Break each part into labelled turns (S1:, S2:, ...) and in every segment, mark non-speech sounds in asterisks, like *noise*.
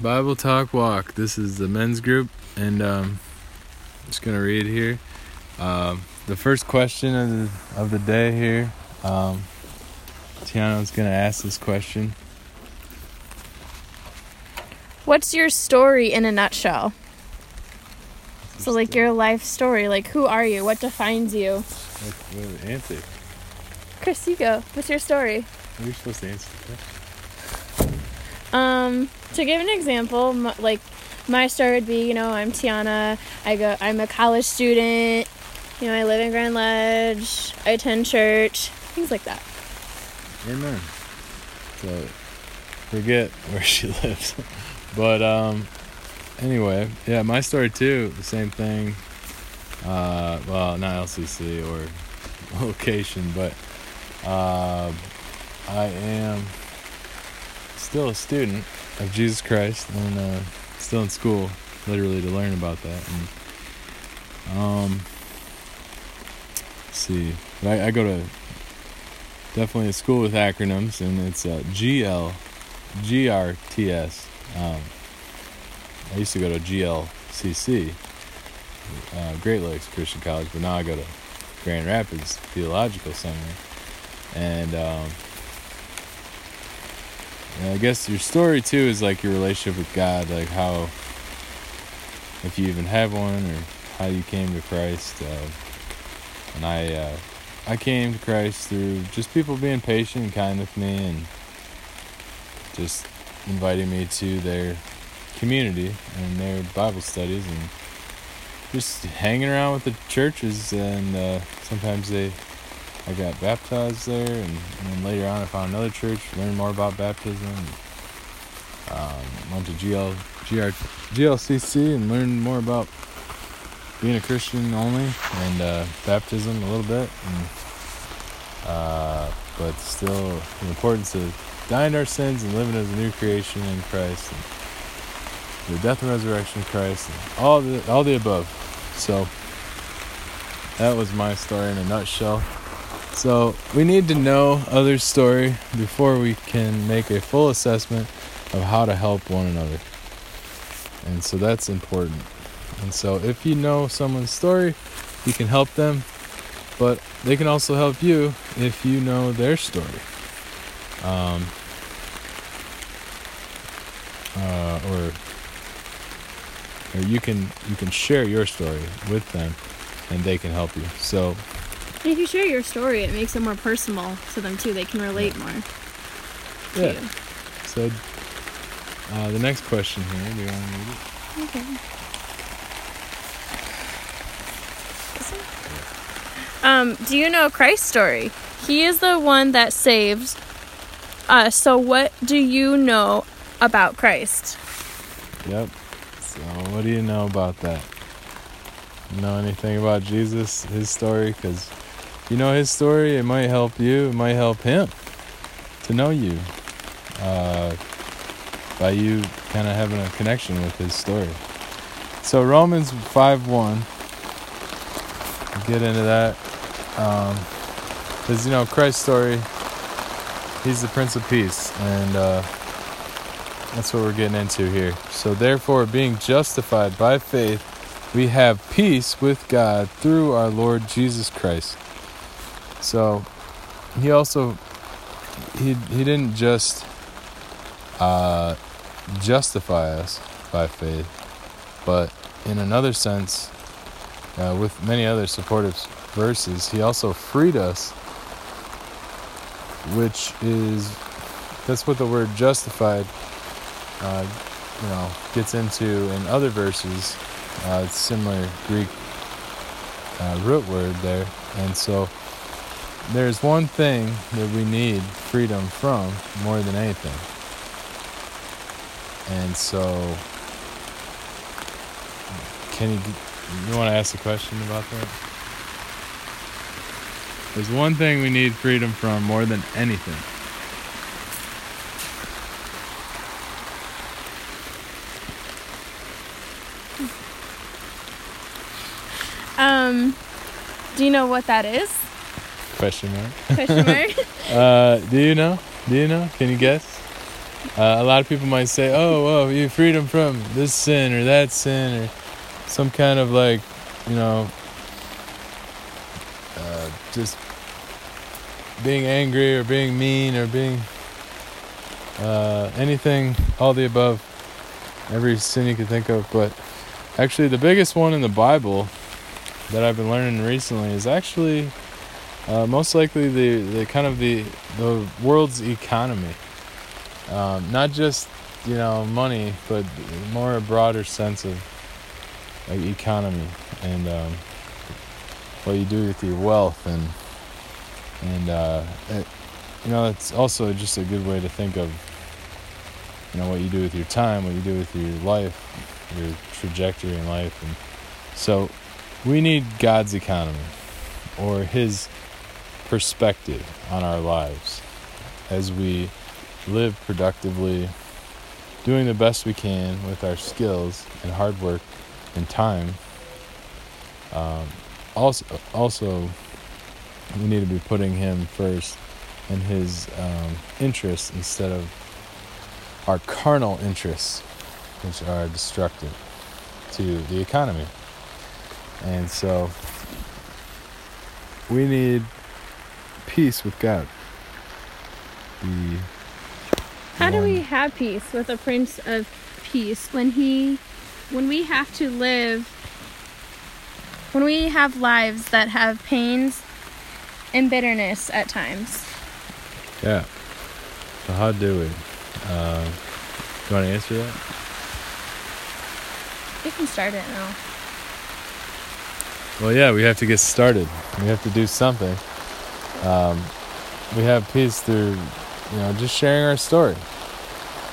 S1: Bible Talk Walk. This is the men's group, and um, I'm just gonna read here. Um, the first question of the of the day here. Um, Tiana's gonna ask this question.
S2: What's your story in a nutshell? So, like your life story, like who are you? What defines you?
S1: What, what answer?
S2: Chris, you go. What's your story?
S1: Are you supposed to answer that?
S2: Um, to give an example, m- like my story would be, you know, I'm Tiana. I go. I'm a college student. You know, I live in Grand Ledge. I attend church. Things like that.
S1: Amen. So forget where *laughs* she lives. but um anyway, yeah, my story too, the same thing. Uh well, not LCC or *laughs* location, but uh I am still a student of Jesus Christ and uh still in school literally to learn about that and um see. I, I go to definitely a school with acronyms, and it's uh, GL, GRTS. Um, I used to go to GLCC, uh, Great Lakes Christian College, but now I go to Grand Rapids Theological Center. And um, I guess your story too is like your relationship with God, like how, if you even have one, or how you came to Christ. Uh, and I, uh, I came to Christ through just people being patient and kind with me and just inviting me to their community and their Bible studies and just hanging around with the churches and uh, sometimes they I got baptized there and, and then later on I found another church learned more about baptism and, um, went to GL, GR, GLCC and learned more about being a Christian only and uh, baptism a little bit, and, uh, but still the importance of dying our sins and living as a new creation in Christ, and the death and resurrection of Christ, and all the all the above. So that was my story in a nutshell. So we need to know others' story before we can make a full assessment of how to help one another. And so that's important. And so if you know someone's story, you can help them, but they can also help you if you know their story. Um, uh, or or you can you can share your story with them and they can help you. So
S2: If you share your story, it makes it more personal to them too. They can relate more.
S1: Yeah.
S2: You.
S1: so uh, the next question here, do you want to read it?
S2: Okay. Um, do you know Christ's story? He is the one that saves us. So, what do you know about Christ?
S1: Yep. So what do you know about that? You know anything about Jesus, his story? Because you know his story, it might help you, it might help him to know you. Uh, by you kind of having a connection with his story. So Romans 5 1. Get into that. Because, you know, Christ's story, he's the Prince of Peace. And, uh, that's what we're getting into here. So, therefore, being justified by faith, we have peace with God through our Lord Jesus Christ. So, he also he he didn't just uh, justify us by faith, but in another sense, uh, with many other supportive verses, he also freed us, which is that's what the word justified uh, you know, gets into in other verses. Uh, it's similar Greek uh, root word there, and so there's one thing that we need freedom from more than anything, and so can you you want to ask a question about that? There's one thing we need freedom from more than anything.
S2: Um, do you know what that is?
S1: Question mark.
S2: Question mark. *laughs*
S1: Uh, do you know? Do you know? Can you guess? Uh, a lot of people might say, "Oh, oh, you freedom from this sin or that sin or some kind of like, you know, uh, just being angry or being mean or being uh, anything, all the above, every sin you could think of." But actually, the biggest one in the Bible that I've been learning recently is actually uh, most likely the, the kind of the the world's economy. Um, not just you know money, but more a broader sense of like economy and um, what you do with your wealth and and uh, it, you know it's also just a good way to think of you know what you do with your time, what you do with your life, your trajectory in life, and so we need God's economy or His perspective on our lives as we live productively, doing the best we can with our skills and hard work and time. Um, also, also, we need to be putting Him first and His um, interests instead of our carnal interests, which are destructive to the economy. And so, we need peace with God. The
S2: How do we have peace with a Prince of Peace when he, when we have to live, when we have lives that have pains and bitterness at times?
S1: Yeah. So how do we? Uh, you want to answer that?
S2: You can start it now.
S1: Well, yeah, we have to get started. We have to do something. Um, we have peace through, you know, just sharing our story.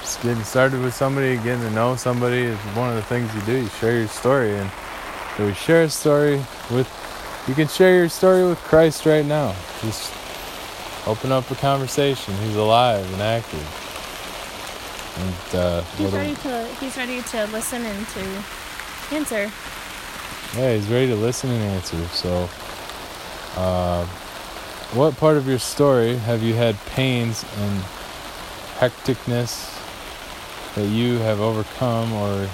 S1: Just getting started with somebody, getting to know somebody is one of the things you do. You share your story, and so we share a story with. You can share your story with Christ right now. Just open up a conversation. He's alive and active. And uh,
S2: He's ready to. He's ready to listen and to answer.
S1: Yeah, he's ready to listen and answer. So, uh, what part of your story have you had pains and hecticness that you have overcome or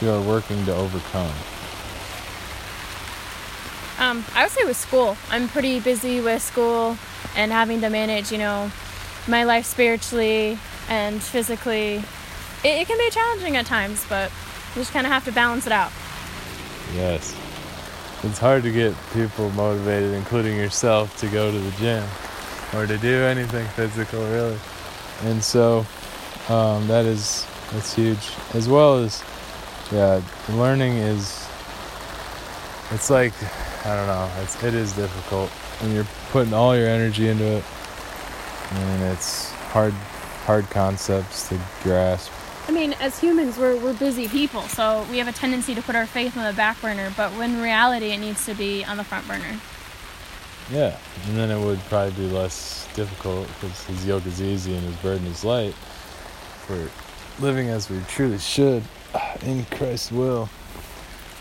S1: you are working to overcome?
S2: Um, I would say with school. I'm pretty busy with school and having to manage, you know, my life spiritually and physically. It, it can be challenging at times, but you just kind of have to balance it out.
S1: Yes. It's hard to get people motivated, including yourself, to go to the gym or to do anything physical, really. And so um, that is that's huge. As well as, yeah, learning is. It's like I don't know. It's it is difficult when you're putting all your energy into it, and it's hard hard concepts to grasp.
S2: I mean, as humans, we're, we're busy people, so we have a tendency to put our faith on the back burner, but when in reality, it needs to be on the front burner.
S1: Yeah, and then it would probably be less difficult because his yoke is easy and his burden is light. For living as we truly should *sighs* in Christ's will,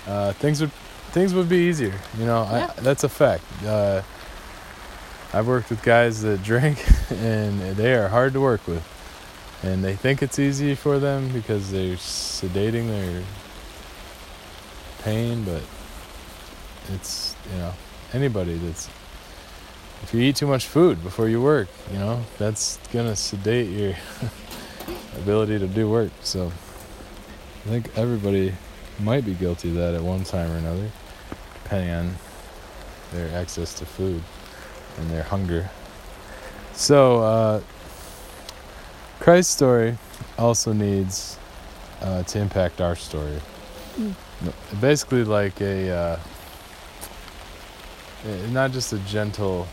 S1: uh, things would things would be easier. You know,
S2: Yeah.
S1: I, that's a fact. Uh, I've worked with guys that *laughs* drink, and they are hard to work with, and they think it's easy for them because they're sedating their pain, but it's you know anybody that's if you eat too much food before you work, you know, that's gonna sedate your *laughs* ability to do work. So I think everybody might be guilty of that at one time or another, depending on their access to food and their hunger. So uh, Christ's story also needs uh, to impact our story.
S2: Mm.
S1: Basically, like a uh, eh, not just a gentle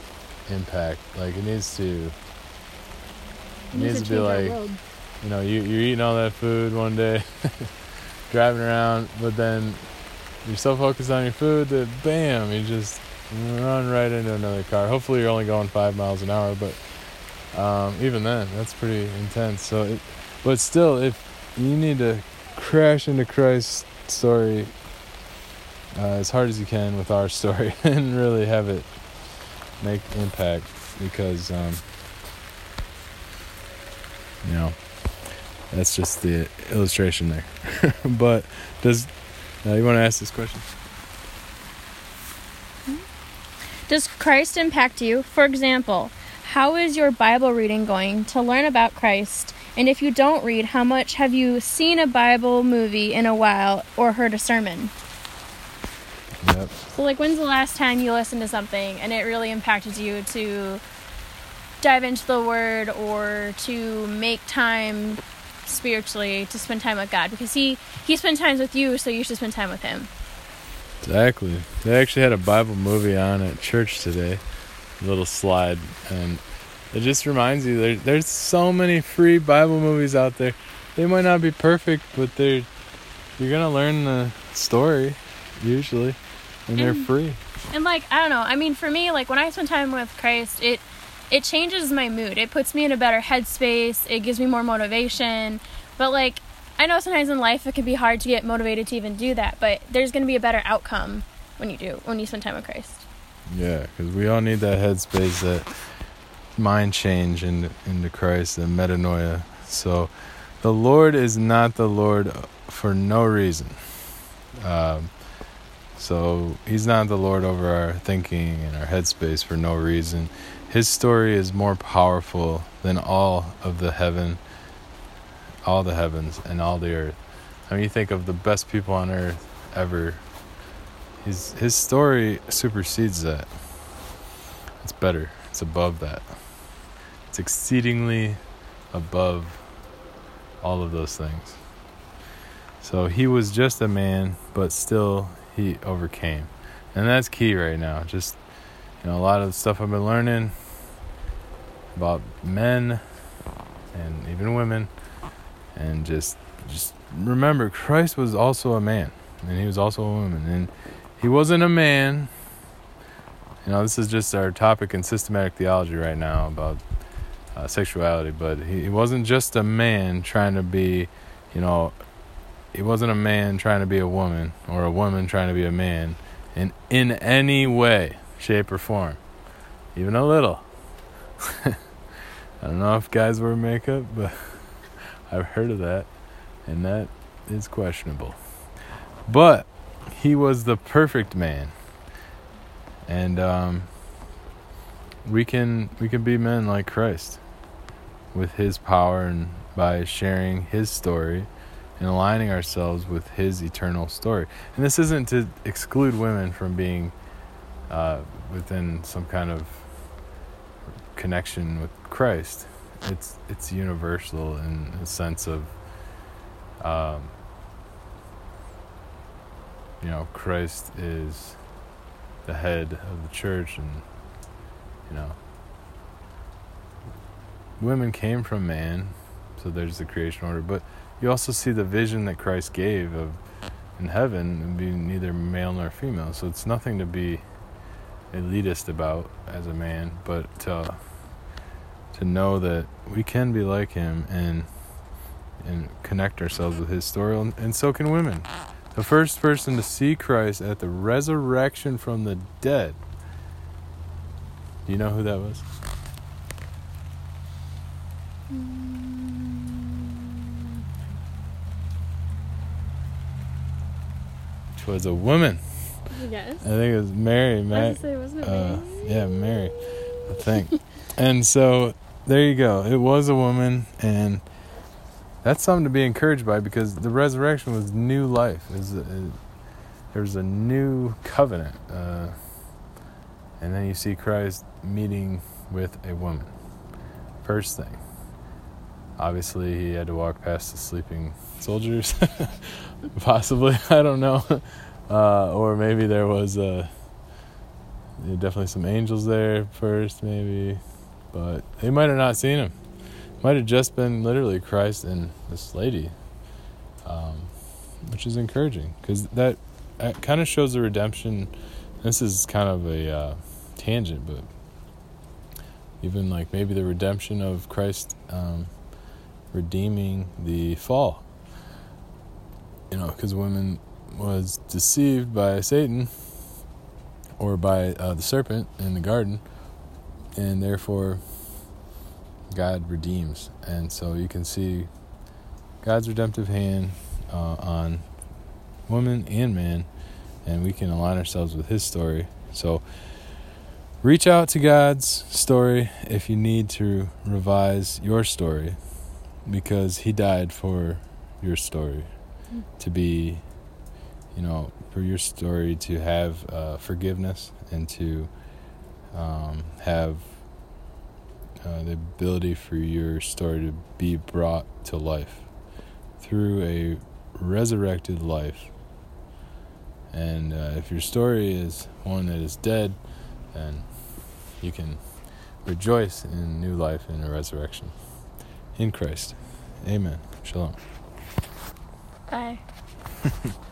S1: impact. Like it needs to. It needs to be like you know you you're eating all that food one day, *laughs* driving around, but then you're so focused on your food that bam, you just run right into another car. Hopefully, you're only going five miles an hour, but um, even then, that's pretty intense. So, it, but still, if you need to crash into Christ's story uh, as hard as you can with our *laughs* story and really have it make impact because um, you know that's just the illustration there. *laughs* but does uh, you want to ask this question?
S2: Does Christ impact you? For example, how is your Bible reading going to learn about Christ? And if you don't read, how much have you seen a Bible movie in a while or heard a sermon?
S1: Yep.
S2: So, like, when's the last time you listened to something and it really impacted you to dive into the Word or to make time spiritually to spend time with God? Because He He spends time with you, so you should spend time with Him.
S1: Exactly. They actually had a Bible movie on at church today, a little slide, and it just reminds you there, there's so many free Bible movies out there. They might not be perfect, but they're you're gonna learn the story usually, and they're free.
S2: And like I don't know, I mean, for me, like when I spend time with Christ, it it changes my mood. It puts me in a better headspace. It gives me more motivation. But like I know sometimes in life it can be hard to get motivated to even do that, but there's going to be a better outcome when you do when you spend time with Christ.
S1: Yeah, because we all need that headspace, that mind change into, into Christ, and metanoia. So, the Lord is not the Lord for no reason. Um, so, He's not the Lord over our thinking and our headspace for no reason. His story is more powerful than all of the heaven, all the heavens, and all the earth. I mean, you think of the best people on earth ever his his story supersedes that. It's better. It's above that. It's exceedingly above all of those things. So he was just a man, but still he overcame. And that's key right now. Just you know, a lot of the stuff I've been learning about men and even women and just just remember Christ was also a man and he was also a woman and he wasn't a man. You know, this is just our topic in systematic theology right now about uh, sexuality, but he, he wasn't just a man trying to be, you know, he wasn't a man trying to be a woman or a woman trying to be a man in in any way, shape, or form, even a little. *laughs* I don't know if guys wear makeup, but *laughs* I've heard of that, and that is questionable. But he was the perfect man. And um, we can we can be men like christ with his power and by sharing his story and aligning ourselves with his eternal story. And this isn't to exclude women from being uh, within some kind of connection with christ. It's it's universal in the sense of um, you know, Christ is the head of the church, and you know, women came from man, so there's the creation order. But you also see the vision that Christ gave of in heaven being neither male nor female. So it's nothing to be elitist about as a man, but to to know that we can be like him and and connect ourselves with his story, and so can women. The first person to see Christ at the resurrection from the dead. Do you know who that was? Which was a woman.
S2: Yes.
S1: I think it was Mary. Mary.
S2: Say, it wasn't
S1: Uh, yeah, Mary, I think. and so there you go. It was a woman, and that's something to be encouraged by because the resurrection was new life. There was a new covenant, uh, and then you see Christ meeting with a woman. First thing. Obviously, he had to walk past the sleeping soldiers. *laughs* Possibly, *laughs* I don't know. *laughs* Uh, or maybe there was definitely some angels there first, maybe, but they might have not seen him. Might have just been literally Christ and this lady, um, which is encouraging because that, that kind of shows the redemption. This is kind of a uh, tangent, but even like maybe the redemption of Christ um, redeeming the fall. You know, because women was deceived by Satan or by uh, the serpent in the garden, and therefore God redeems. And so you can see God's redemptive hand uh, on woman and man, and we can align ourselves with His story. So, reach out to God's story if you need to revise your story, because He died for your story to be, you know, for your story to have uh, forgiveness and to um, have uh, the ability for your story to be brought to life through a resurrected life. And uh, if your story is one that is dead, then you can rejoice in new life and a resurrection in Christ. Amen. Shalom.
S2: Bye. *laughs*